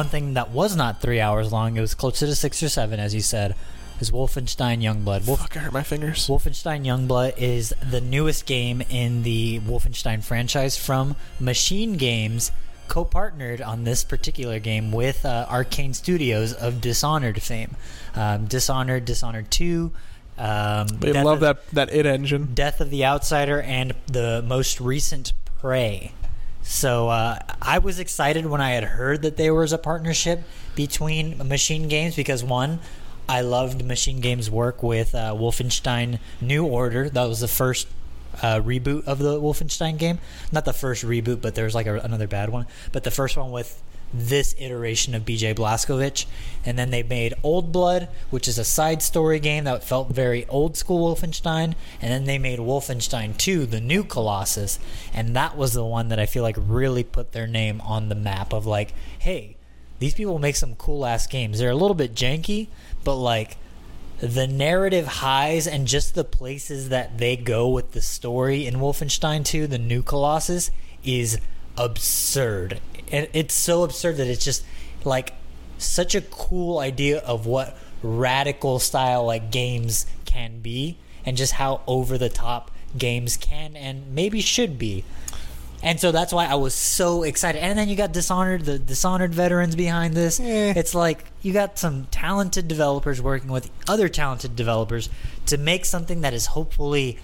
one thing that was not three hours long, it was closer to six or seven, as you said, is Wolfenstein Youngblood. Wolf- Fuck, I hurt my fingers. Wolfenstein Youngblood is the newest game in the Wolfenstein franchise from Machine Games, co-partnered on this particular game with uh, Arcane Studios of Dishonored fame. Um, Dishonored, Dishonored Two. Um, They Death love of- that that it engine. Death of the Outsider, and the most recent Prey. So uh, I was excited when I had heard that there was a partnership between Machine Games because one, I loved Machine Games' work with uh, Wolfenstein New Order. That was the first uh, reboot of the Wolfenstein game. Not the first reboot, but there was like a, another bad one. But the first one with this iteration of BJ Blazkowicz. And then they made Old Blood, which is a side story game that felt very old school Wolfenstein. And then they made Wolfenstein 2, the new Colossus. And that was the one that I feel like really put their name on the map of like, hey, these people make some cool ass games. They're a little bit janky, but like the narrative highs and just the places that they go with the story in Wolfenstein 2, the new Colossus, is absurd. And it's so absurd that it's just like such a cool idea of what radical style like games can be and just how over the top games can and maybe should be. And so that's why I was so excited. And then you got Dishonored, the Dishonored veterans behind this. Eh. It's like you got some talented developers working with other talented developers to make something that is hopefully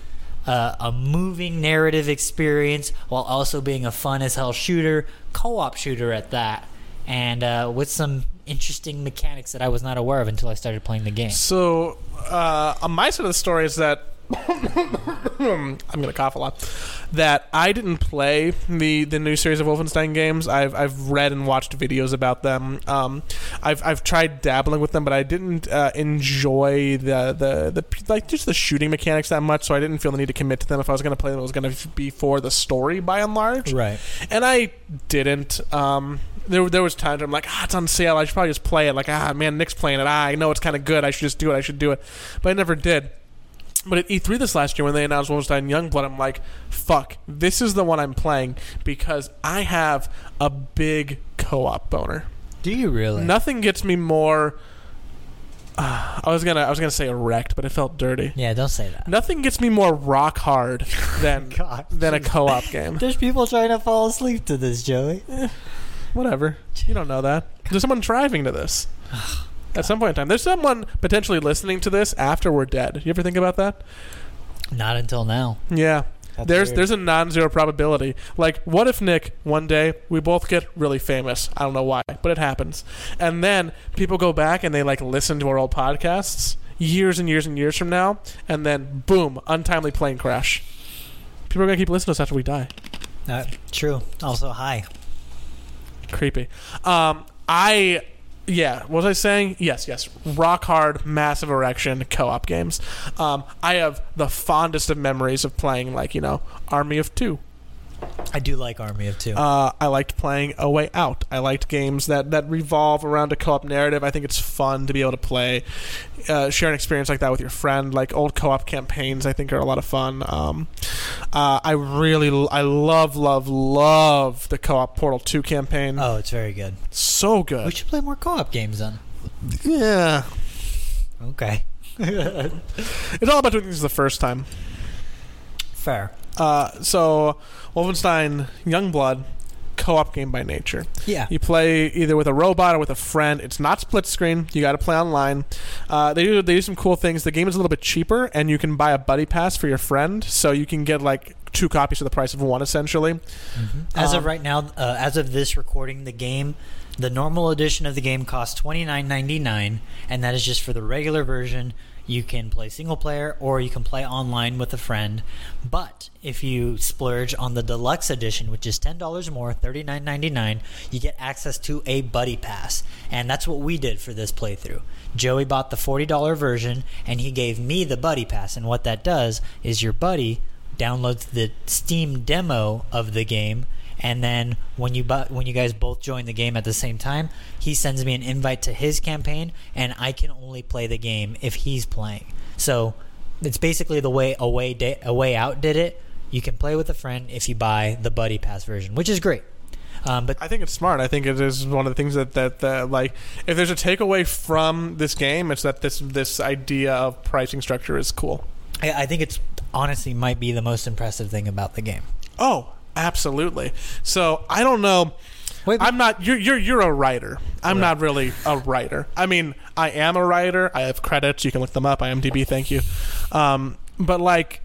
uh, a moving narrative experience while also being a fun as hell shooter, co op shooter at that, and uh, with some interesting mechanics that I was not aware of until I started playing the game. So, uh, on my side of the story is that I'm gonna cough a lot. That I didn't play the the new series of Wolfenstein games. I've I've read and watched videos about them. Um, I've I've tried dabbling with them, but I didn't uh, enjoy the, the the like just the shooting mechanics that much. So I didn't feel the need to commit to them. If I was gonna play them, it was gonna be for the story by and large Right. and I didn't. Um, there, there was times I'm like, ah, it's on sale. I should probably just play it. Like, ah, man, Nick's playing it. Ah, I know it's kind of good. I should just do it. I should do it. But I never did. But at E3 this last year, when they announced Wolfenstein Youngblood, I'm like, fuck, this is the one I'm playing because I have a big co-op boner. Do you really? Nothing gets me more. Uh, I was gonna, I was gonna say erect, but it felt dirty. Yeah, don't say that. Nothing gets me more rock hard than God. than a co-op game. There's people trying to fall asleep to this, Joey. Whatever. You don't know that. There's someone driving to this. At some point in time. There's someone potentially listening to this after we're dead. You ever think about that? Not until now. Yeah. That's there's weird. there's a non-zero probability. Like, what if Nick one day we both get really famous? I don't know why, but it happens. And then people go back and they like listen to our old podcasts years and years and years from now, and then boom, untimely plane crash. People are gonna keep listening to us after we die. Uh, true. Also, hi. creepy. Um, I yeah, what was I saying? Yes, yes. Rock hard, massive erection co-op games. Um, I have the fondest of memories of playing like you know Army of Two. I do like Army of Two. Uh, I liked playing A Way Out. I liked games that, that revolve around a co-op narrative. I think it's fun to be able to play, uh, share an experience like that with your friend. Like old co-op campaigns, I think are a lot of fun. Um, uh, I really, I love, love, love the co-op Portal Two campaign. oh, it's very good. so good. We should play more co-op games then. Yeah, Okay. it's all about doing things the first time. Fair. Uh, so Wolfenstein Youngblood, co-op game by nature. Yeah. You play either with a robot or with a friend. It's not split screen. You got to play online. Uh, they do they do some cool things. The game is a little bit cheaper, and you can buy a buddy pass for your friend, so you can get like two copies for the price of one, essentially. As Um, of right now, uh, as of this recording, the game, the normal edition of the game costs twenty nine ninety nine, and that is just for the regular version. You can play single player or you can play online with a friend. But if you splurge on the deluxe edition, which is ten dollars more, thirty nine ninety nine, you get access to a buddy pass, and that's what we did for this playthrough. Joey bought the forty dollar version, and he gave me the buddy pass. And what that does is your buddy downloads the Steam demo of the game, and then when you bu- when you guys both join the game at the same time, he sends me an invite to his campaign, and I can only play the game if he's playing. So it's basically the way away da- a way out did it. You can play with a friend if you buy the buddy pass version, which is great. Um, but I think it's smart. I think it is one of the things that, that that like if there's a takeaway from this game, it's that this this idea of pricing structure is cool. I, I think it's honestly might be the most impressive thing about the game. Oh, absolutely. So I don't know. Wait, I'm not. You're you're you're a writer. I'm Right. not really a writer. I mean, I am a writer. I have credits. You can look them up. IMDb. Thank you. Um, but like,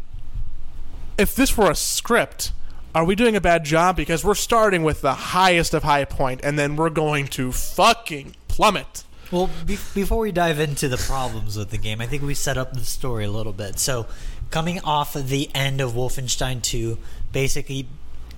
if this were a script, are we doing a bad job? Because we're starting with the highest of high point, and then we're going to fucking plummet. Well, be- before we dive into the problems with the game, I think we set up the story a little bit. So, coming off of the end of Wolfenstein 2, basically, ba-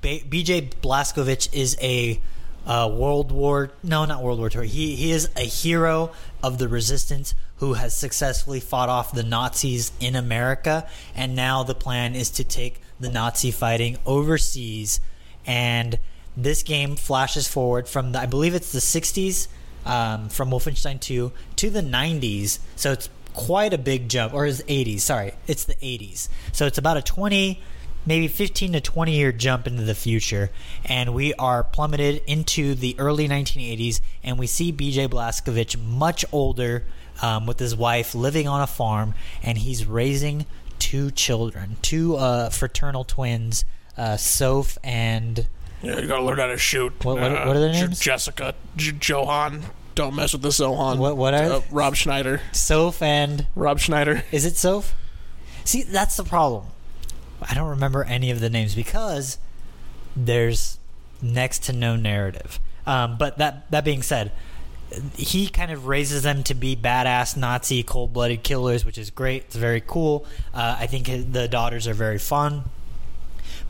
BJ Blazkowicz is a uh, World War no, not World War II. He he is a hero of the resistance who has successfully fought off the Nazis in America, and now the plan is to take the Nazi fighting overseas. And this game flashes forward from the, I believe it's the 60s um, from Wolfenstein 2 to the 90s. So it's quite a big jump, or is 80s? Sorry, it's the 80s. So it's about a 20, maybe 15 to 20 year jump into the future, and we are plummeted into the early 1980s, and we see B.J. Blazkowicz much older. Um, with his wife living on a farm, and he's raising two children, two uh, fraternal twins, uh, Soph and Yeah, you gotta learn how to shoot. What- what- what are their names? Jessica, J- Johan. Don't mess with the Zohan. What- what are Uh. Rob Schneider. Soph and Rob Schneider. Is it Soph? See, that's the problem. I don't remember any of the names because there's next to no narrative. Um, but that that being said, he kind of raises them to be badass Nazi cold-blooded killers, which is great. It's very cool. Uh, I think the daughters are very fun.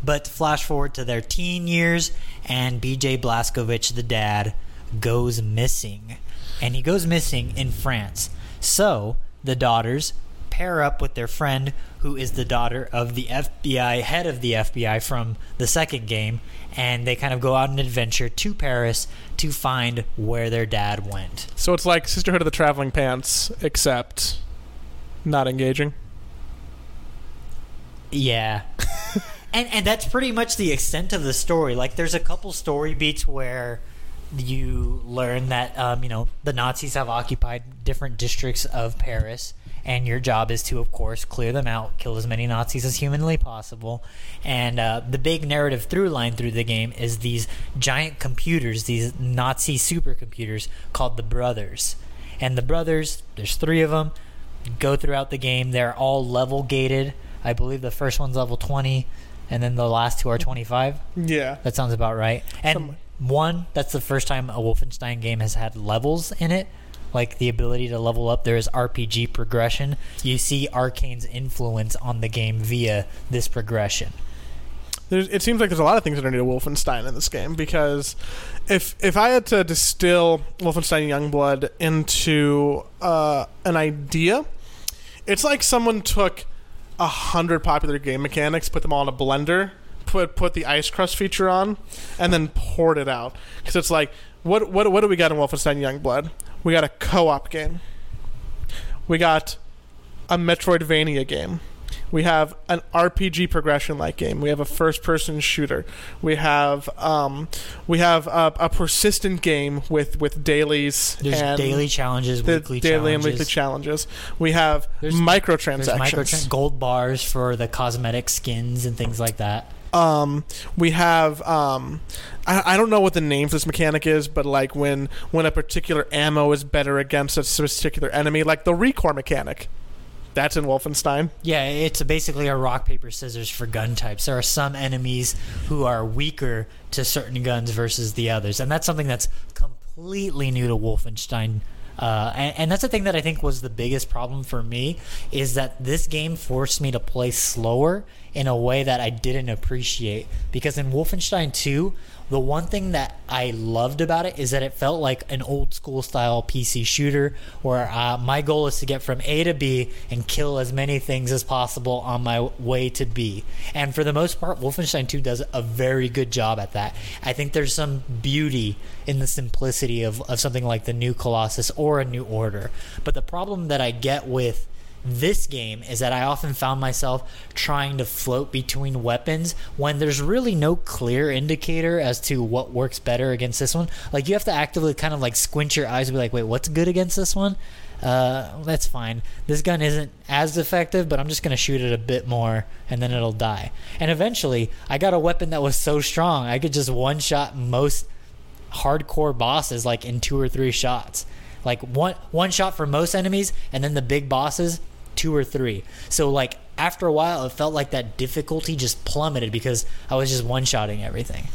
But flash forward to their teen years, and B.J. Blazkowicz, the dad, goes missing, and he goes missing in France. So the daughters pair up with their friend, who is the daughter of the FBI head of the FBI from the second game, and they kind of go out on an adventure to Paris to find where their dad went. So it's like Sisterhood of the Traveling Pants, except not engaging. Yeah. and and that's pretty much the extent of the story. Like there's a couple story beats where you learn that um, you know the Nazis have occupied different districts of Paris and your job is to of course clear them out, kill as many Nazis as humanly possible. And uh, the big narrative through line through the game is these giant computers, these Nazi supercomputers called the Brothers. And the Brothers, there's 3 of them go throughout the game. They're all level gated. I believe the first one's level 20, and then the last two are 25. Yeah. That sounds about right. And one, that's the first time a Wolfenstein game has had levels in it. Like the ability to level up, there is RPG progression. You see Arcane's influence on the game via this progression. There's, it seems like there's a lot of things to Wolfenstein in this game because if if I had to distill Wolfenstein Youngblood into uh, an idea, it's like someone took a hundred popular game mechanics, put them all in a blender, put put the ice crust feature on, and then poured it out. Because it's like, what what what do we got in Wolfenstein Youngblood? We got a co-op game. We got a Metroidvania game. We have an RPG progression like game. We have a first person shooter. We have um, we have a, a persistent game with, with dailies There's and daily challenges, the weekly daily challenges. and weekly challenges. We have There's- microtransactions. There's gold bars for the cosmetic skins and things like that. Um, we have um, I, I don't know what the name for this mechanic is, but like when when a particular ammo is better against a particular enemy, like the ReCore mechanic. That's in Wolfenstein. Yeah, it's basically a rock paper scissors for gun types. There are some enemies who are weaker to certain guns versus the others, and that's something that's completely new to Wolfenstein. Uh, and, and that's the thing that I think was the biggest problem for me is that this game forced me to play slower in a way that I didn't appreciate. Because in Wolfenstein 2, the one thing that I loved about it is that it felt like an old school style PC shooter where uh, my goal is to get from A to B and kill as many things as possible on my way to B. And for the most part, Wolfenstein 2 does a very good job at that. I think there's some beauty in the simplicity of, of something like the new Colossus or a new Order. But the problem that I get with this game is that I often found myself trying to float between weapons when there's really no clear indicator as to what works better against this one. Like you have to actively kind of like squint your eyes and be like, wait, what's good against this one? Uh, that's fine. This gun isn't as effective, but I'm just gonna shoot it a bit more, and then it'll die. And eventually, I got a weapon that was so strong I could just one shot most hardcore bosses like in two or three shots. Like one one shot for most enemies, and then the big bosses two or three. So like after a while, it felt like that difficulty just plummeted because I was just one shotting everything.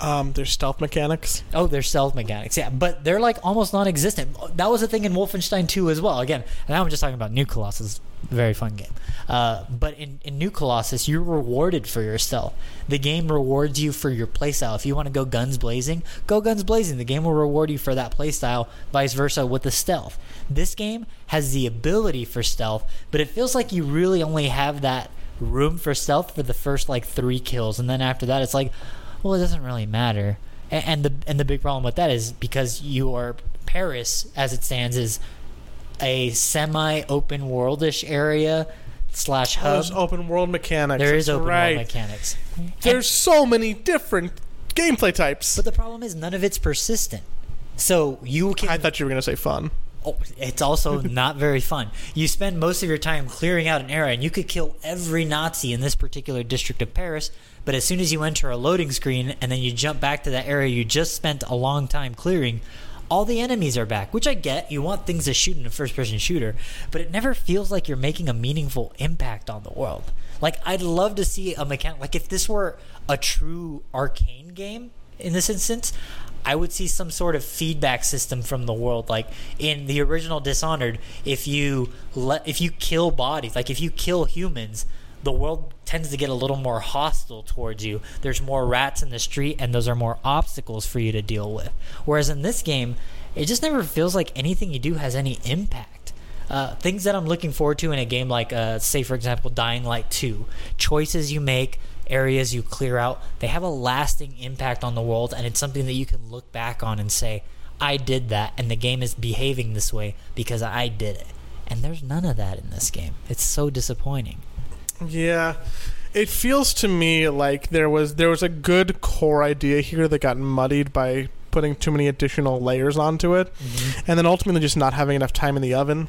Um, there's stealth mechanics. Oh, there's stealth mechanics, yeah, but they're like almost non-existent. That was a thing in Wolfenstein 2 as well. Again, now I'm just talking about New Colossus, very fun game. Uh, but in, in New Colossus, you're rewarded for your stealth. The game rewards you for your playstyle. If you want to go guns blazing, go guns blazing. The game will reward you for that playstyle. Vice versa with the stealth. This game has the ability for stealth, but it feels like you really only have that room for stealth for the first like three kills, and then after that, it's like well, it doesn't really matter. And, and the and the big problem with that is because you are Paris, as it stands, is a semi-open worldish area slash hub. There's open world mechanics. there is open right. world mechanics. And- There's so many different gameplay types. but the problem is none of it's persistent. So you can. I thought you were gonna say fun. Oh, it's also not very fun. You spend most of your time clearing out an area, and you could kill every Nazi in this particular district of Paris. But as soon as you enter a loading screen and then you jump back to that area you just spent a long time clearing, all the enemies are back. Which I get. You want things to shoot in a first-person shooter, but it never feels like you're making a meaningful impact on the world. Like I'd love to see a mechanic. Like if this were a true arcane game in this instance, I would see some sort of feedback system from the world. Like in the original Dishonored, if you if you kill bodies, like if you kill humans, the world tends to get a little more hostile towards you. There's more rats in the street, and those are more obstacles for you to deal with. Whereas in this game, it just never feels like anything you do has any impact. Uh, things that I'm looking forward to in a game like, uh, say, for example, Dying Light 2. Choices you make, areas you clear out, they have a lasting impact on the world, and it's something that you can look back on and say, I did that, and the game is behaving this way because I did it. And there's none of that in this game. It's so disappointing. Yeah. It feels to me like there was there was a good core idea here that got muddied by putting too many additional layers onto it mm-hmm. and then ultimately just not having enough time in the oven.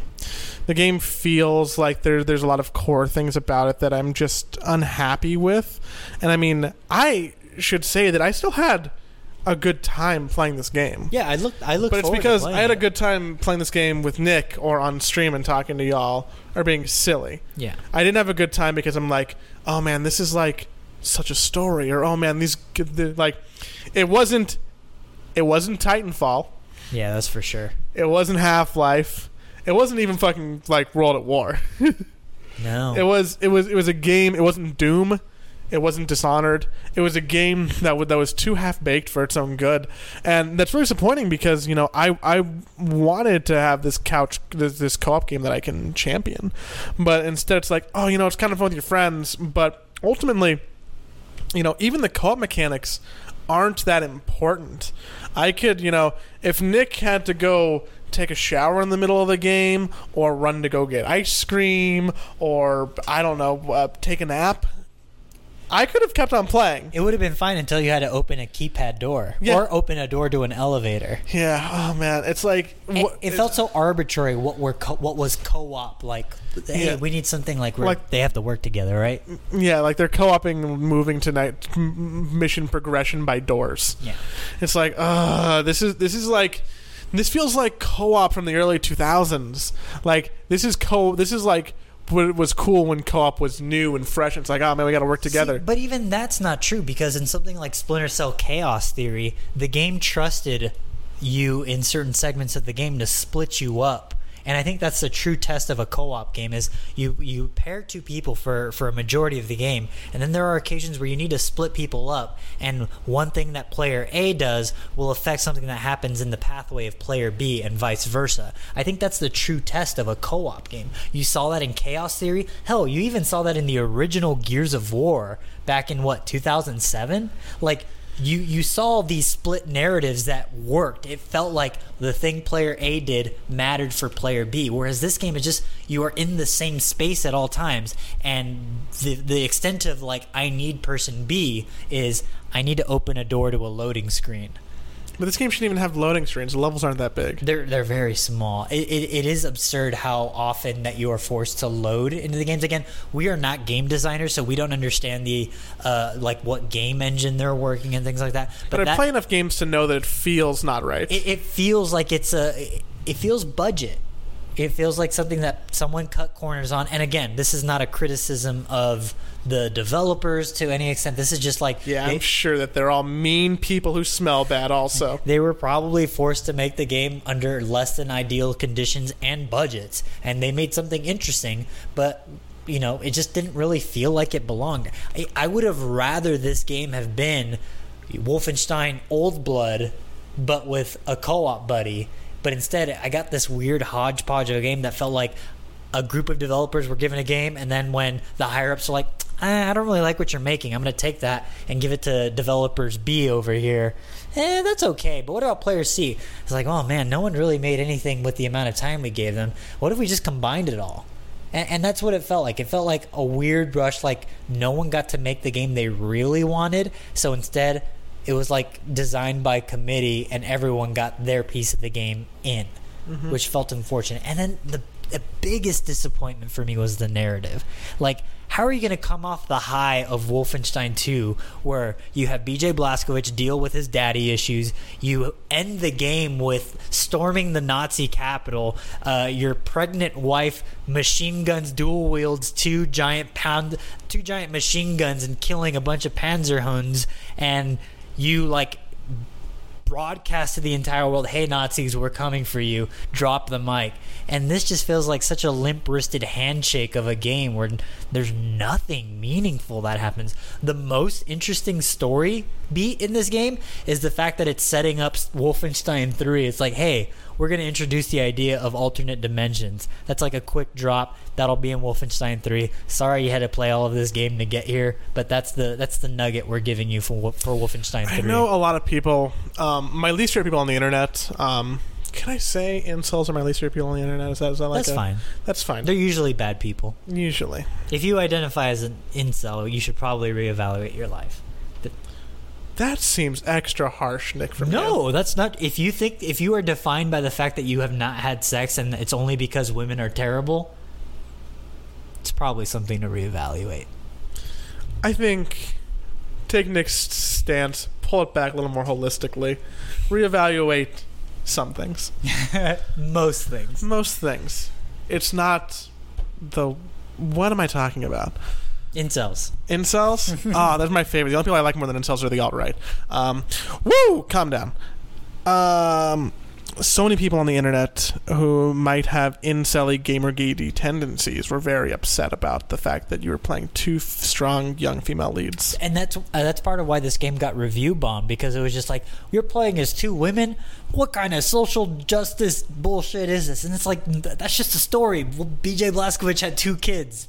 The game feels like there there's a lot of core things about it that I'm just unhappy with. And I mean, I should say that I still had a good time playing this game. Yeah, I look. I look. But it's because I had a good time playing this game with Nick or on stream and talking to y'all or being silly. Yeah. I didn't have a good time because I'm like, oh man, this is like such a story, or oh man, these the, like, it wasn't, it wasn't Titanfall, Yeah, that's for sure. it wasn't Half Life, it wasn't even fucking like World at War. No. It was it was it was a game. It wasn't Doom. It wasn't Dishonored. It was a game that w- that was too half baked for its own good, and that's really disappointing because you know I I wanted to have this couch this, this co op game that I can champion, but instead it's like oh you know it's kind of fun with your friends, but ultimately, you know even the co op mechanics aren't that important. I could you know if Nick had to go take a shower in the middle of the game or run to go get ice cream or I don't know uh, take a nap I could have kept on playing it would have been fine until you had to open a keypad door Yeah. or open a door to an elevator. yeah oh man it's like It, what- it felt so arbitrary. What were co- what was co-op like? Hey, Yeah. we need something like where Like- they have to work together, right? yeah like they're co-oping moving tonight m- mission progression by doors Yeah. It's like, uh, this is this is like this feels like co-op from the early 2000s. Like this is co this is like what was cool when co-op was new and fresh. It's like, oh man, we got to work together. See, but even that's not true because in something like Splinter Cell Chaos Theory, the game trusted you in certain segments of the game to split you up. And I think that's the true test of a co-op game is you you pair two people for for a majority of the game, and then there are occasions where you need to split people up, and one thing that player A does will affect something that happens in the pathway of player B, and vice versa. I think that's the true test of a co-op game. You saw that in Chaos Theory. Hell, you even saw that in the original Gears of War back in what 2007. Like you you saw these split narratives that worked. It felt like the thing player A did mattered for player B, whereas this game is just you are in the same space at all times, and the the extent of like I need person B is I need to open a door to a loading screen. But this game shouldn't even have loading screens. The levels aren't that big. They're they're very small. It, it, it is absurd how often that you are forced to load into the games. Again, we are not game designers, so we don't understand the uh, like what game engine they're working and things like that. But, I that, play enough games to know that it feels not right. it, it feels like it's a it feels budget. It feels like something that someone cut corners on. And again, this is not a criticism of the developers to any extent. This is just like yeah, they- I'm sure that they're all mean people who smell bad. Also, they were probably forced to make the game under less than ideal conditions and budgets and they made something interesting but you know it just didn't really feel like it belonged i, I would have rather this game have been wolfenstein old blood but with a co-op buddy but instead i got this weird hodgepodge of a game that felt like a group of developers were given a game and then when the higher ups were like "Ah, i don't really like what you're making i'm going to take that and give it to developers b over here eh, that's okay. But what about player C? It's like, oh man, no one really made anything with the amount of time we gave them. What if we just combined it all? And, and that's what it felt like. It felt like a weird rush, like no one got to make the game they really wanted. So instead, it was like designed by committee, and everyone got their piece of the game in, which felt unfortunate. And then the the biggest disappointment for me was the narrative. Like, how are you going to come off the high of Wolfenstein 2, where you have BJ Blazkowicz deal with his daddy issues, you end the game with storming the Nazi capital, uh, your pregnant wife machine guns dual wields two giant pound, two giant machine guns and killing a bunch of Panzerhunds, and you like broadcast to the entire world, "Hey Nazis, we're coming for you. Drop the mic." And this just feels like such a limp-wristed handshake of a game where there's nothing meaningful that happens. The most interesting story beat in this game is the fact that it's setting up Wolfenstein 3. It's like, "Hey, we're going to introduce the idea of alternate dimensions." That's like a quick drop. That'll be in Wolfenstein 3. Sorry you had to play all of this game to get here, but that's the that's the nugget we're giving you for for Wolfenstein 3. I know a lot of people. Um, my least favorite people on the internet. Um, can I say incels are my least favorite people on the internet? Is that, is that like That's a- fine. That's fine. They're usually bad people. Usually, If you identify as an incel, you should probably reevaluate your life. that seems extra harsh, Nick. From you. No, that's not. If you think if you are defined by the fact that you have not had sex and it's only because women are terrible, it's probably something to reevaluate. I think take Nick's stance, pull it back a little more holistically, reevaluate some things. Most things. Most things. It's not the. What am I talking about? Incels. Incels? Ah, that's my favorite. The only people I like more than incels are the alt right. Um, woo! Calm down. Um, so many people on the internet who might have incelly gamergate tendencies were very upset about the fact that you were playing two f- strong young female leads. And that's uh, that's part of why this game got review bombed because it was just like you're playing as two women. What kind of social justice bullshit is this? And it's like th- that's just a story. Well, BJ Blazkowicz had two kids.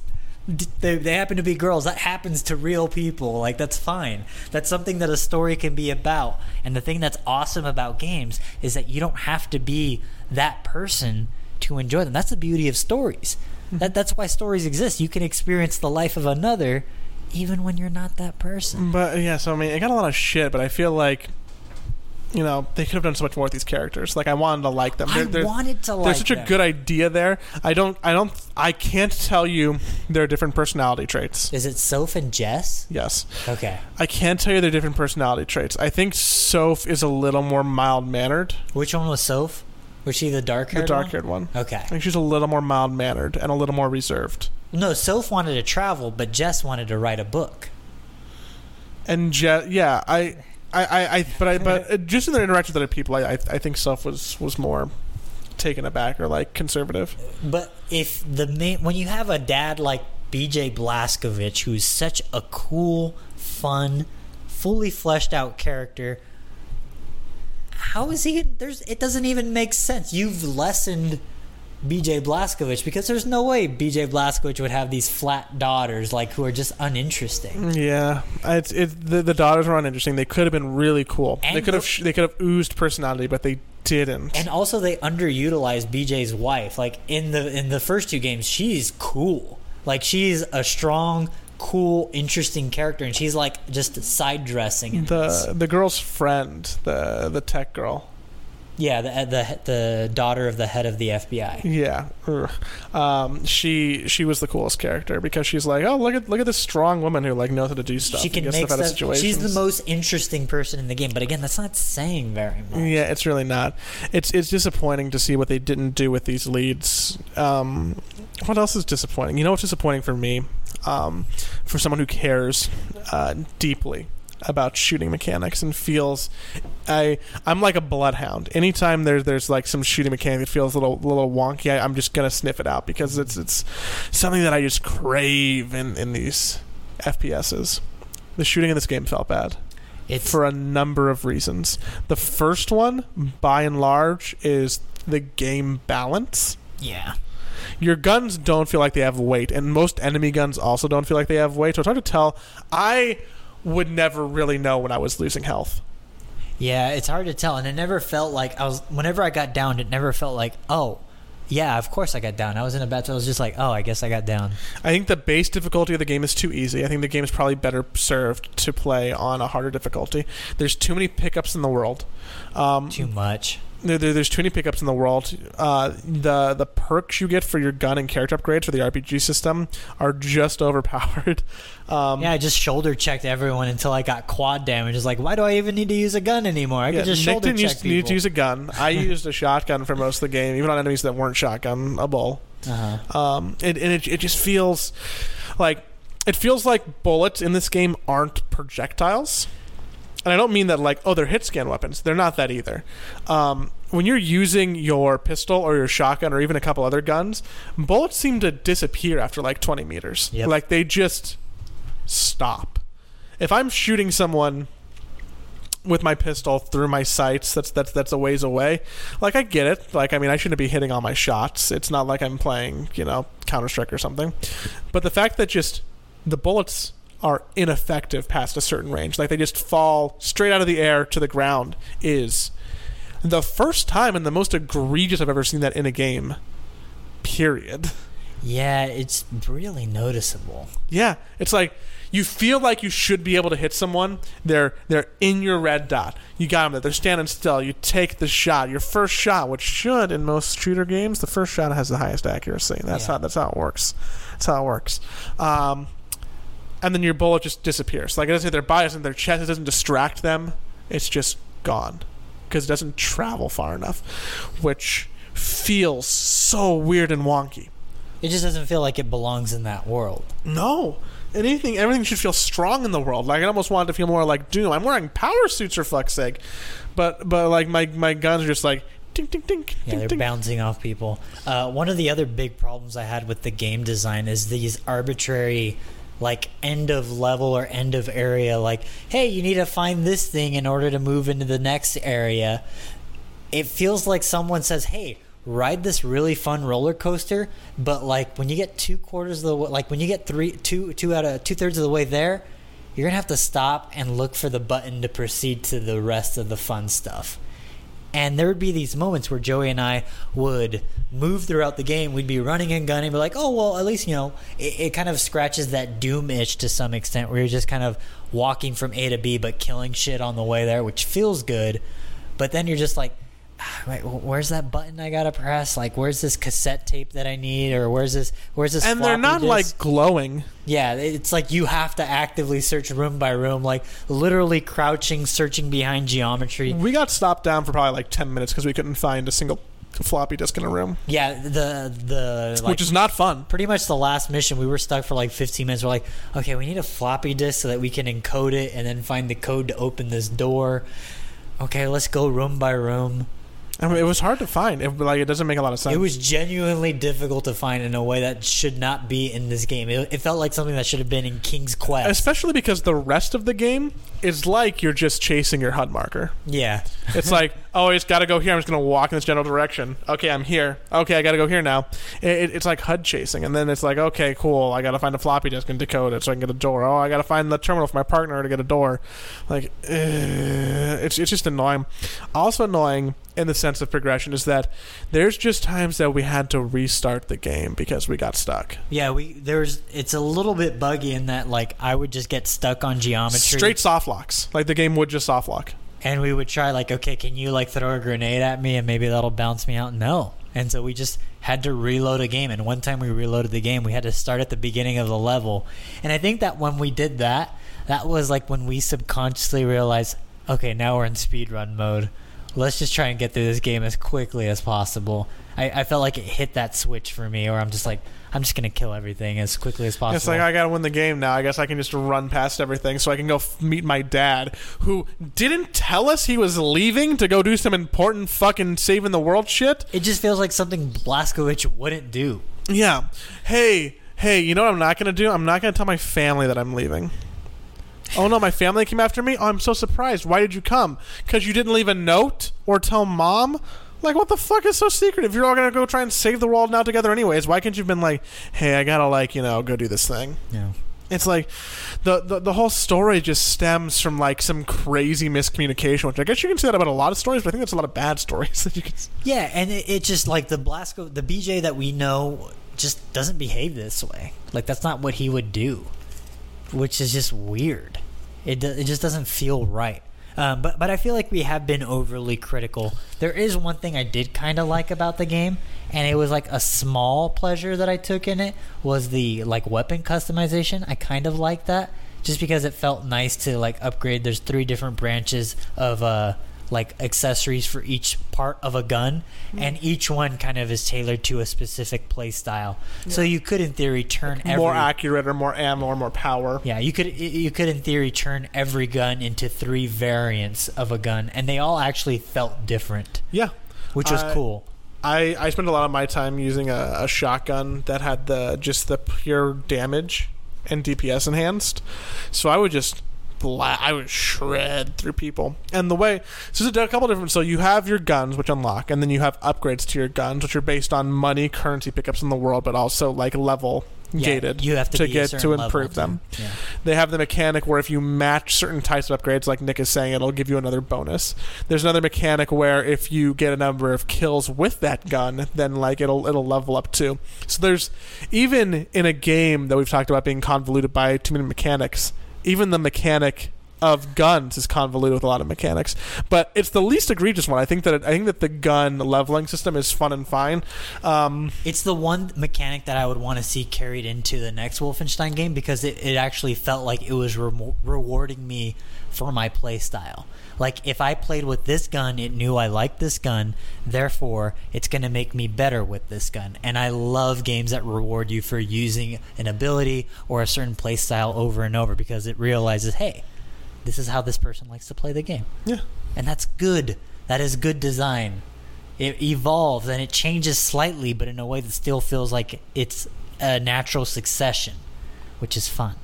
They, they happen to be girls. That happens to real people. Like that's fine. That's something that a story can be about. And the thing that's awesome about games is that you don't have to be that person to enjoy them. That's the beauty of stories. Hmm. That that's why stories exist. You can experience the life of another even when you're not that person. But yeah, so I mean, it got a lot of shit, but I feel like. You know, they could have done so much more with these characters. Like, I wanted to like them. I They're- they're- wanted to like them. There's such a good idea there. I don't. I don't. I can't tell you their different personality traits. Is it Soph and Jess? Yes, Okay. I can't tell you their different personality traits. I think Soph is a little more mild mannered. Which one was Soph? Was she the dark The dark haired one. Okay. I think she's a little more mild mannered and a little more reserved. No, Soph wanted to travel, but Jess wanted to write a book. And Je- yeah, I, I, I, I but I, but just in their interaction with other people, I, I, I think Soph was was more taken aback or like conservative. But if the main, when you have a dad like BJ Blazkowicz, who's such a cool, fun, fully fleshed out character, how is he? There's it doesn't even make sense. You've lessened BJ Blazkowicz because there's no way BJ Blazkowicz would have these flat daughters like who are just uninteresting. Yeah, it's it. The, the daughters were uninteresting. They could have been really cool. And they could have the- they could have oozed personality, but they didn't. And also they underutilized BJ's wife. Like in the in the first two games, she's cool. Like she's a strong, cool, interesting character, and she's like just side dressing. in this. the the girl's friend, the the tech girl. Yeah, the, the the daughter of the head of the FBI. Yeah, um, she she was the coolest character because she's like, oh look at look at this strong woman who like knows how to do stuff. She can make stuff stuff. She's the most interesting person in the game, but again, that's not saying very much. Yeah, it's really not. It's it's disappointing to see what they didn't do with these leads. Um, what else is disappointing? You know what's disappointing for me? Um, for someone who cares uh, deeply about shooting mechanics and feels I I'm like a bloodhound. Anytime there's there's like some shooting mechanic that feels a little a little wonky, I, I'm just gonna sniff it out because it's it's something that I just crave in in these FPSs. The shooting in this game felt bad It's for a number of reasons. The first one, by and large, is the game balance. yeah. Your guns don't feel like they have weight, and most enemy guns also don't feel like they have weight. So it's hard to tell. I would never really know when I was losing health. Yeah, it's hard to tell, and it never felt like I was. Whenever I got down, it never felt like, oh, yeah, of course I got down. I was in a battle. I was just like, oh, I guess I got down. I think the base difficulty of the game is too easy. I think the game is probably better served to play on a harder difficulty. There's too many pickups in the world. Um, Too much. There, there- there's too many pickups in the world. Uh, the the perks you get for your gun and character upgrades for the RPG system are just overpowered. Um, Yeah, I just shoulder checked everyone until I got quad damage. It's like, why do I even need to use a gun anymore? I yeah, could just Nick shoulder check use, need to use a gun. I used a shotgun for most of the game, even on enemies that weren't shotgunable. uh-huh. Um, and, and it, it just feels like it feels like bullets in this game aren't projectiles. And I don't mean that like oh they're hit scan weapons. They're not that either. Um, when you're using your pistol or your shotgun or even a couple other guns, bullets seem to disappear after like 20 meters. Yep. Like they just stop. If I'm shooting someone with my pistol through my sights that's that's that's a ways away like i get it like i mean i shouldn't be hitting all my shots it's not like i'm playing you know counter-strike or something but the fact that just the bullets are ineffective past a certain range like they just fall straight out of the air to the ground is the first time and the most egregious i've ever seen that in a game period Yeah, it's really noticeable. Yeah, it's like you feel like you should be able to hit someone. They're they're in your red dot. You got them there. They're standing still. You take the shot. Your first shot, which should in most shooter games, the first shot has the highest accuracy. That's Yeah. how that's how it works. That's how it works. Um, and then your bullet just disappears. Like it doesn't hit their body, it doesn't hit their chest. It doesn't distract them. It's just gone because it doesn't travel far enough, which feels so weird and wonky. It just doesn't feel like it belongs in that world. No. Anything, everything should feel strong in the world. Like I almost wanted to feel more like Doom. I'm wearing power suits for fuck's sake, but but like my my guns are just like ding ding ding Yeah, they're bouncing off people. Uh, one of the other big problems I had with the game design is these arbitrary, like end of level or end of area. Like, hey, you need to find this thing in order to move into the next area. It feels like someone says, "Hey, ride this really fun roller coaster," but like when you get two quarters of the way, like when you get three, two, two out of two thirds of the way there, you're gonna have to stop and look for the button to proceed to the rest of the fun stuff. And there would be these moments where Joey and I would move throughout the game. We'd be running and gunning, but like, oh well, at least you know it, it kind of scratches that doom itch to some extent, where you're just kind of walking from A to B, but killing shit on the way there, which feels good. But then you're just like, wait, where's that button I gotta press? Like, where's this cassette tape that I need, or where's this, where's this? and they're not disk? like glowing. Yeah, it's like you have to actively search room by room, like literally crouching, searching behind geometry. We got stopped down for probably like ten minutes because we couldn't find a single floppy disk in a room, Yeah, the the like which is not fun. pretty much the last mission. We were stuck for like 15 minutes. We're like, okay, we need a floppy disk so that we can encode it and then find the code to open this door. Okay, let's go room by room. I mean, it was hard to find. It, like it doesn't make a lot of sense. It was genuinely difficult to find in a way that should not be in this game. It, it felt like something that should have been in King's Quest. especially because the rest of the game is like you're just chasing your HUD marker. yeah, It's like, oh, I just got to go here. I'm just going to walk in this general direction. Okay, I'm here. Okay, I got to go here now. It, it, it's like HUD chasing, and then it's like, okay, cool. I got to find a floppy disk and decode it so I can get a door. Oh, I got to find the terminal for my partner to get a door. Like, eh, it's it's just annoying. Also annoying in the sense of progression is that there's just times that we had to restart the game because we got stuck. Yeah, we there's it's a little bit buggy in that like I would just get stuck on geometry. Straight soft locks. Like the game would just soft lock. and we would try like okay can you like throw a grenade at me and maybe that'll bounce me out? No. And so we just had to reload a game. And one time we reloaded the game we had to start at the beginning of the level. And i think that when we did that that was like when we subconsciously realized okay now we're in speedrun mode. Let's just try and get through this game as quickly as possible. I, I felt like it hit that switch for me or i'm just like i'm just gonna kill everything as quickly as possible It's like I gotta win the game now. I guess I can just run past everything so I can go f- meet my dad, who didn't tell us he was leaving to go do some important fucking saving the world shit. it just feels like something Blazkowicz wouldn't do Yeah. Hey, hey, you know what I'm not gonna do? I'm not gonna tell my family that I'm leaving. Oh no, my family came after me. Oh, I'm so surprised. Why did you come? Because you didn't leave a note or tell mom. Like, what the fuck is so secret? If you're all gonna go try and save the world now together, anyways, why can't you have been like, hey, I gotta like, you know, go do this thing? yeah It's like the, the the whole story just stems from like some crazy miscommunication, which I guess you can say that about a lot of stories, but I think that's a lot of bad stories that you can. Yeah, and it, it just like the Blasco, the BJ that we know, just doesn't behave this way. Like that's not what he would do, which is just weird. It do, it just doesn't feel right. Um, but but I feel like we have been overly critical. There is one thing I did kind of like about the game, and it was like a small pleasure that I took in it was the like weapon customization. I kind of like that just because it felt nice to like upgrade. There's three different branches of uh like accessories for each part of a gun, mm-hmm. and each one kind of is tailored to a specific play style. So you could, in theory, turn every more accurate or more ammo or more power. yeah, you could you could in theory turn every gun into three variants of a gun, and they all actually felt different, Yeah. which was I- cool. I, I spent a lot of my time using a, a shotgun that had the just the pure damage and DPS enhanced. So I would just bla- I would shred through people. And the way so there's a couple different so you have your guns which unlock and then you have upgrades to your guns which are based on money currency pickups in the world but also like level Yeah, gated you have to, be get to improve them. Yeah. They have the mechanic where if you match certain types of upgrades, like Nick is saying, it'll give you another bonus. There's another mechanic where if you get a number of kills with that gun, then like it'll it'll level up too. So there's even in a game that we've talked about being convoluted by too many mechanics, even the mechanic of guns is convoluted with a lot of mechanics, but it's the least egregious one. I think that it, I think that the gun leveling system is fun and fine. Um, It's the one mechanic that I would want to see carried into the next Wolfenstein game because it, it actually felt like it was remo rewarding me for my play style. Like if I played with this gun, it knew I liked this gun, therefore it's going to make me better with this gun. And I love games that reward you for using an ability or a certain play style over and over because it realizes, hey, this is how this person likes to play the game yeah. and that's good. That is good design. It evolves and it changes slightly, but in a way that still feels like it's a natural succession, which is fun.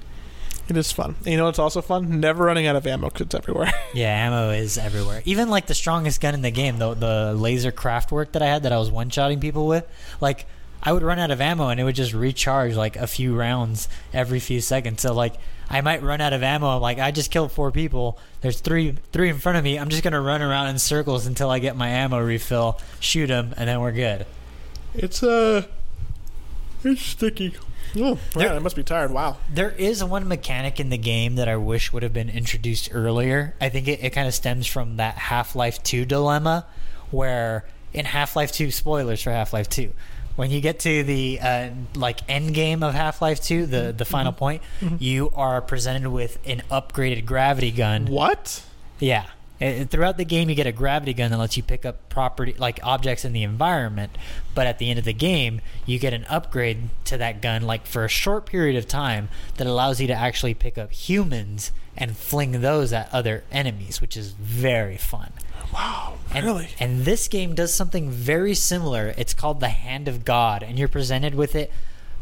It is fun. And you know it's also fun? Never running out of ammo because it's everywhere. Yeah, ammo is everywhere. Even like the strongest gun in the game, the the Laserkraftwerk that I had that I was one shotting people with, like I would run out of ammo and it would just recharge like a few rounds every few seconds. So like I might run out of ammo. I'm like I just killed four people. There's three three in front of me. I'm just gonna run around in circles until I get my ammo refill, shoot them, and then we're good. It's uh, it's sticky. Oh, There- yeah, I must be tired. Wow. There is one mechanic in the game that I wish would have been introduced earlier. I think it, it kind of stems from that Half Life 2 dilemma, where in Half Life 2, spoilers for Half Life 2, when you get to the uh, like end game of Half Life 2, the, the final point, you are presented with an upgraded gravity gun. What? Yeah. Uh, Throughout the game, you get a gravity gun that lets you pick up property like objects in the environment. But at the end of the game, you get an upgrade to that gun, like for a short period of time, that allows you to actually pick up humans and fling those at other enemies, which is very fun. Wow. And, really? And this game does something very similar. It's called the Hand of God, and you're presented with it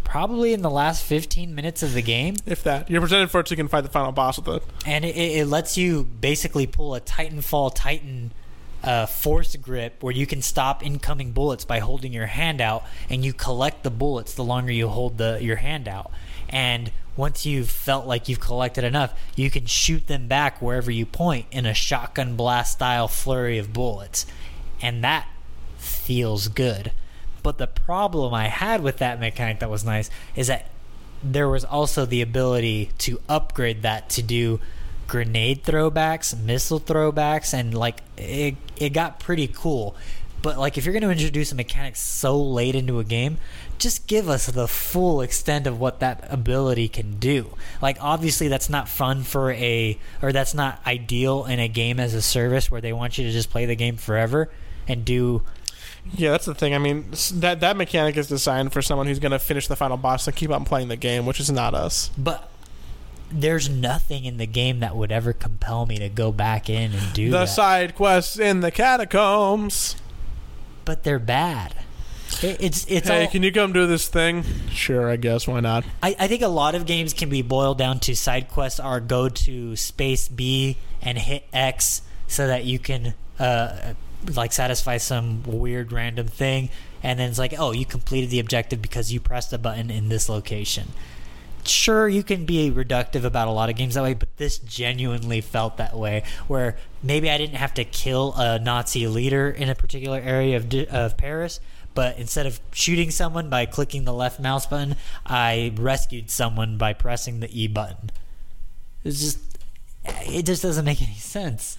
probably in the last 15 minutes of the game. If that, you're presented for it so you can fight the final boss with it. and it, it lets you basically pull a Titanfall Titan uh, force grip where you can stop incoming bullets by holding your hand out, and you collect the bullets the longer you hold the your hand out. And once you've felt like you've collected enough, you can shoot them back wherever you point in a shotgun blast style flurry of bullets, and that feels good. But the problem I had with that mechanic that was nice is that there was also the ability to upgrade that to do grenade throwbacks, missile throwbacks, and like it, it got pretty cool. But like if you're going to introduce a mechanic so late into a game, just give us the full extent of what that ability can do. Like obviously that's not fun for a or that's not ideal in a game as a service where they want you to just play the game forever and do Yeah, that's the thing. I mean, that that mechanic is designed for someone who's going to finish the final boss and keep on playing the game, which is not us. but there's nothing in the game that would ever compel me to go back in and do The that. side quests in the catacombs. but they're bad. It, it's it's hey, all, can you come do this thing? Sure, I guess. Why not? I, I think a lot of games can be boiled down to side quests are go to space B and hit X so that you can uh, like satisfy some weird random thing, and then it's like, oh, you completed the objective because you pressed a button in this location. Sure, you can be reductive about a lot of games that way, but this genuinely felt that way. Where maybe I didn't have to kill a Nazi leader in a particular area of, of Paris, but instead of shooting someone by clicking the left mouse button, I rescued someone by pressing the E button. It's just, it just doesn't make any sense.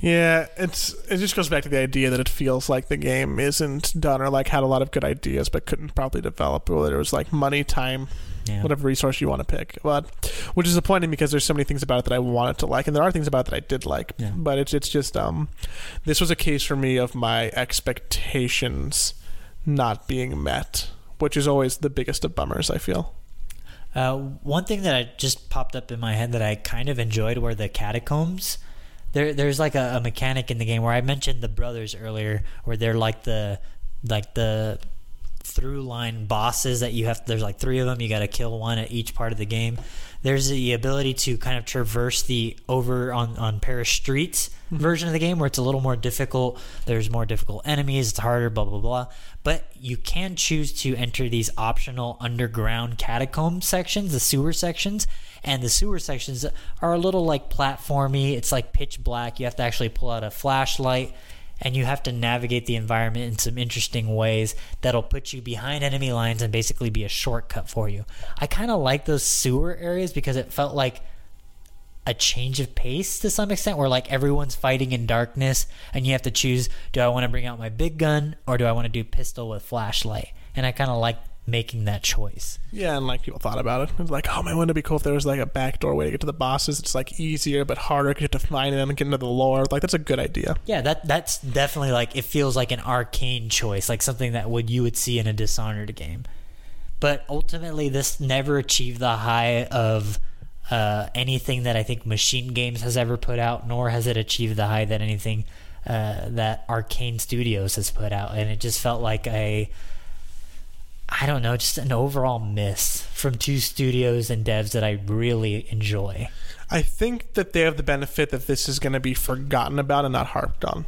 Yeah, it's it just goes back to the idea that it feels like the game isn't done or like had a lot of good ideas but couldn't probably develop or there was like money, time, Yeah. whatever resource you want to pick. But which is disappointing because there's so many things about it that I wanted to like, and there are things about it that I did like. Yeah. But it's it's just um, this was a case for me of my expectations not being met, which is always the biggest of bummers. I feel. Uh, one thing that I just popped up in my head that I kind of enjoyed were the catacombs. There, there's like a, a mechanic in the game where I mentioned the brothers earlier, where they're like the, like the through line bosses that you have. There's like three of them. You got to kill one at each part of the game. There's the ability to kind of traverse the over on on Paris streets hmm. version of the game where it's a little more difficult. There's more difficult enemies. It's harder. Blah blah blah. But you can choose to enter these optional underground catacomb sections, the sewer sections, and the sewer sections are a little like platformy. It's like pitch black. You have to actually pull out a flashlight and you have to navigate the environment in some interesting ways that'll put you behind enemy lines and basically be a shortcut for you. I kind of like those sewer areas because it felt like a change of pace to some extent where like everyone's fighting in darkness and you have to choose do I want to bring out my big gun or do I want to do pistol with flashlight? And I kind of like making that choice. Yeah, and like people thought about it. It was like, oh man, wouldn't it be cool if there was like a backdoor way to get to the bosses? It's like easier but harder because you have to find them and get into the lore. Like that's a good idea. Yeah, that that's definitely like it feels like an Arkane choice, like something that would you would see in a Dishonored game. But ultimately, this never achieved the high of uh, anything that I think Machine Games has ever put out, nor has it achieved the high that anything uh, that Arkane Studios has put out, and it just felt like a I don't know, just an overall miss from two studios and devs that I really enjoy. I think that they have the benefit that this is going to be forgotten about and not harped on.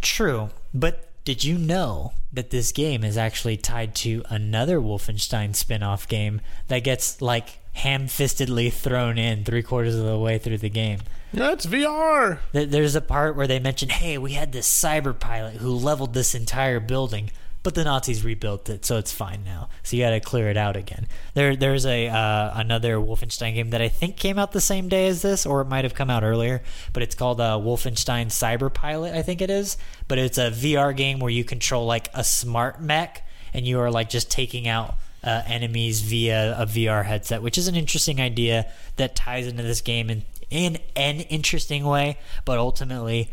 True, but did you know that this game is actually tied to another Wolfenstein spin-off game that gets like ham-fistedly thrown in three quarters of the way through the game? That's VR. There's a part where they mention, "Hey, we had this cyber pilot who leveled this entire building." But the Nazis rebuilt it, so it's fine now. So you got to clear it out again. There, there's a uh, another Wolfenstein game that I think came out the same day as this, or it might have come out earlier. But it's called uh, Wolfenstein Cyber Pilot, I think it is. But it's a VR game where you control like a smart mech, and you are like just taking out uh, enemies via a VR headset, which is an interesting idea that ties into this game in in an interesting way. But ultimately,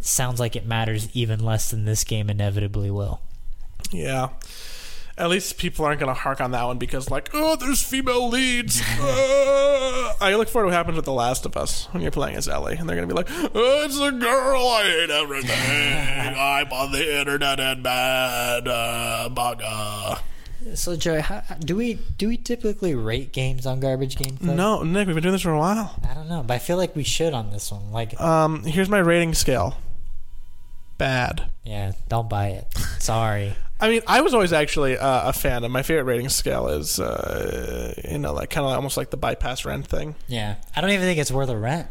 sounds like it matters even less than this game inevitably will. Yeah. At least people aren't going to hark on that one because, like, oh, there's female leads. Uh, I look forward to what happens with The Last of Us when you're playing as Ellie, and they're going to be like, oh, it's a girl. I hate everything. I'm on the internet and bad. Uh, baga. So, Joey, how, do we do we typically rate games on Garbage Game Club? No, Nick, we've been doing this for a while. I don't know, but I feel like we should on this one. Like, Um, here's my rating scale bad. Yeah, don't buy it. Sorry. I mean, I was always actually uh, a fan of my favorite rating scale is, uh, you know, like kind of almost like the bypass rent thing. Yeah, I don't even think it's worth a rent.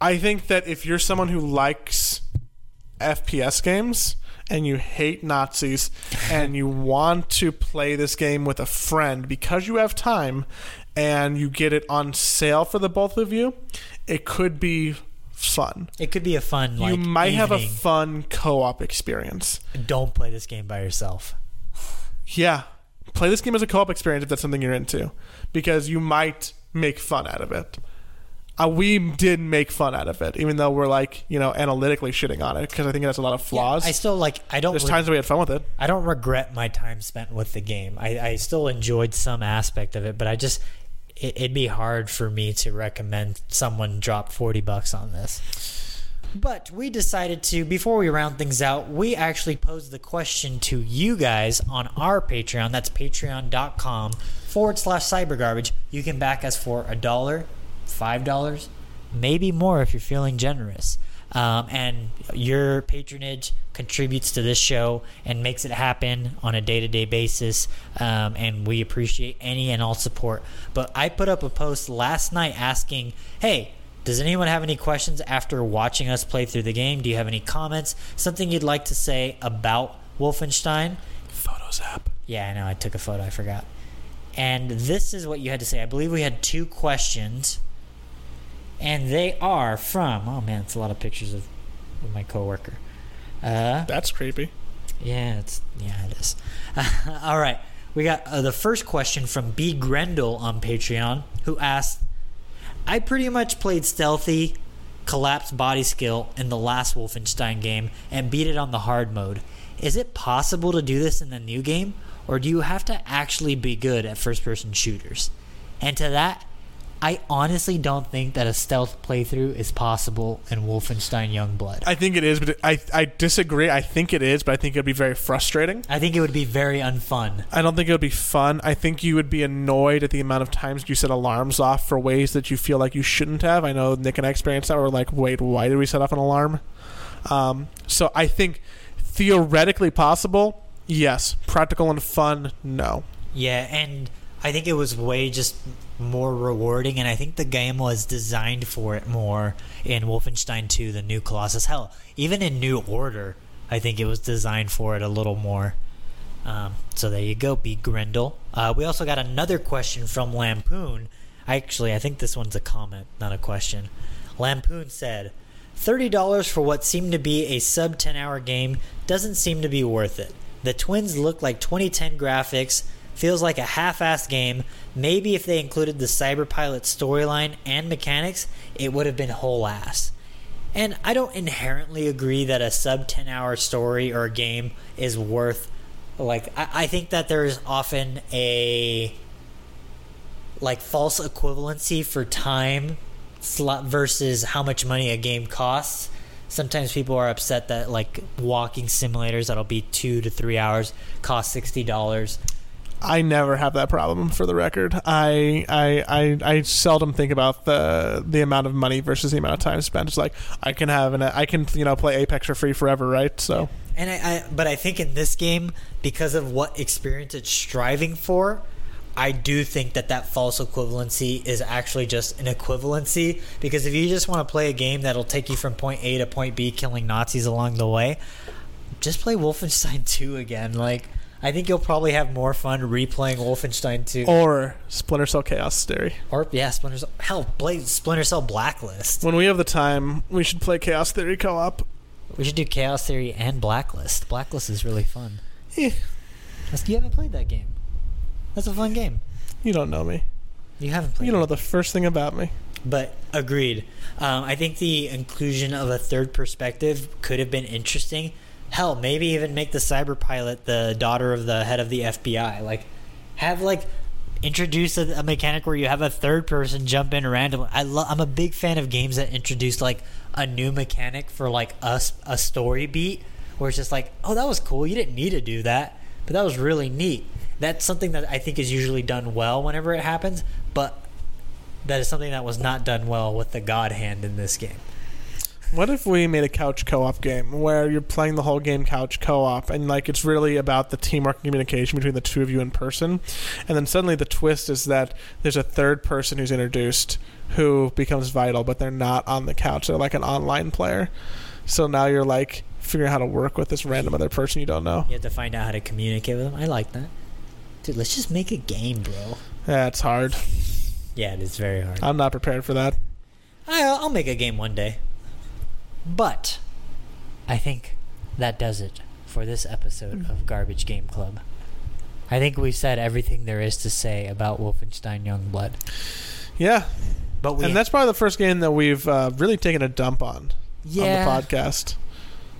I think that if you're someone who likes FPS games and you hate Nazis and you want to play this game with a friend because you have time and you get it on sale for the both of you, it could be fun. It could be a fun. Like, you might have a fun co-op experience. Don't play this game by yourself. Yeah. Play this game as a co-op experience if that's something you're into because you might make fun out of it. Uh, we did make fun out of it, even though we're like, you know, analytically shitting on it because I think it has a lot of flaws. I still like. I don't. There's re- times we had fun with it. I don't regret my time spent with the game. I, I still enjoyed some aspect of it, but I just it, it'd be hard for me to recommend someone drop forty bucks on this. But we decided to before we round things out, we actually posed the question to you guys on our Patreon. That's patreon.com forward slash cybergarbage. You can back us for a dollar, five dollars, maybe more if you're feeling generous. Um, and your patronage contributes to this show and makes it happen on a day-to-day basis um, and we appreciate any and all support but i put up a post last night asking hey does anyone have any questions after watching us play through the game do you have any comments something you'd like to say about wolfenstein Photos app. yeah, I know. I took a photo. I forgot. And this is what you had to say. I believe we had two questions, and they are from. Oh man, it's a lot of pictures of, of my coworker. Uh, That's creepy. yeah, it's yeah, it is. All right, we got uh, the first question from B Grendel on Patreon, who asked, "I pretty much played stealthy, collapsed body skill in the last Wolfenstein game and beat it on the hard mode. Is it possible to do this in the new game, or do you have to actually be good at first-person shooters?" And to that, I honestly don't think that a stealth playthrough is possible in Wolfenstein Youngblood. I think it is, but I I disagree. I think it is, but I think it'd be very frustrating. I think it would be very unfun. I don't think it would be fun. I think you would be annoyed at the amount of times you set alarms off for ways that you feel like you shouldn't have. I know Nick and I experienced that. We're like, wait, why did we set off an alarm? Um, so I think theoretically possible, yes. Practical and fun, no. Yeah, and I think it was way just more rewarding, and I think the game was designed for it more in Wolfenstein 2, the New Colossus. Hell, even in New Order, I think it was designed for it a little more. Um, so there you go, B. Grendel. Uh, we also got another question from Lampoon. Actually, I think this one's a comment, not a question. Lampoon said, $30 for what seemed to be a sub 10 hour game doesn't seem to be worth it. The twins look like 2010 graphics, feels like a half assed game. Maybe if they included the Cyber Pilot storyline and mechanics, it would have been whole ass. And I don't inherently agree that a sub 10 hour story or game is worth. Like, I, I think that there's often a. Like, false equivalency for time slot versus how much money a game costs. Sometimes people are upset that like walking simulators that'll be two to three hours cost sixty dollars. I never have that problem. For the record, I, I I I seldom think about the the amount of money versus the amount of time spent. It's like I can have an I can you know play Apex for free forever, right? So And I, I but I think in this game, because of what experience it's striving for, I do think that that false equivalency is actually just an equivalency. Because if you just want to play a game that'll take you from point A to point B, killing Nazis along the way, just play Wolfenstein 2 again. Like, I think you'll probably have more fun replaying Wolfenstein 2. or Splinter Cell Chaos Theory. Or, yeah, Splinter Cell. Hell, play Splinter Cell Blacklist. When we have the time, we should play Chaos Theory co-op. We should do Chaos Theory and Blacklist. Blacklist is really fun. Eh, you haven't played that game. That's a fun game. you don't know me. You haven't played You don't it. know the first thing about me. But agreed. Um, I think the inclusion of a third perspective could have been interesting. Hell, maybe even make the cyber pilot the daughter of the head of the FBI. Like, have like introduce a, a mechanic where you have a third person jump in randomly. I lo- I'm a big fan of games that introduce like a new mechanic for like us a story beat where it's just like, oh, that was cool. You didn't need to do that, but that was really neat. That's something that I think is usually done well whenever it happens, but that is something that was not done well with the God Hand in this game. What if we made a couch co-op game where you're playing the whole game couch co-op and like it's really about the teamwork and communication between the two of you in person, and then suddenly the twist is that there's a third person who's introduced who becomes vital, but they're not on the couch. They're like an online player. So now you're like figuring out how to work with this random other person you don't know. You have to find out how to communicate with them. I like that. Dude, let's just make a game, bro. Yeah, it's hard. Yeah, it is very hard. I'm not prepared for that. I'll, I'll make a game one day. But I think that does it for this episode of Garbage Game Club. I think we said everything there is to say about Wolfenstein Youngblood. Yeah, But we and that's probably the first game that we've uh, really taken a dump on yeah, on the podcast.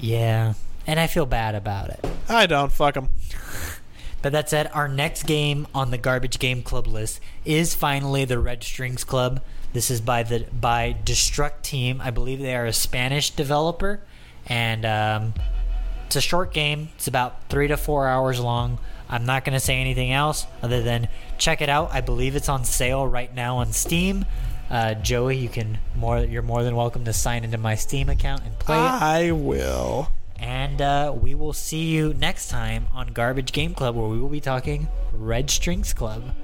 yeah, and I feel bad about it. I don't fuck them. But that said, our next game on the Garbage Game Club list is finally the Red Strings Club. This is by the by Deconstructeam. I believe they are a Spanish developer, and um, it's a short game. It's about three to four hours long. I'm not going to say anything else other than check it out. I believe it's on sale right now on Steam. Uh, Joey, you can more. You're more than welcome to sign into my Steam account and play it. I will. And uh, we will see you next time on Garbage Game Club, where we will be talking Red Strings Club.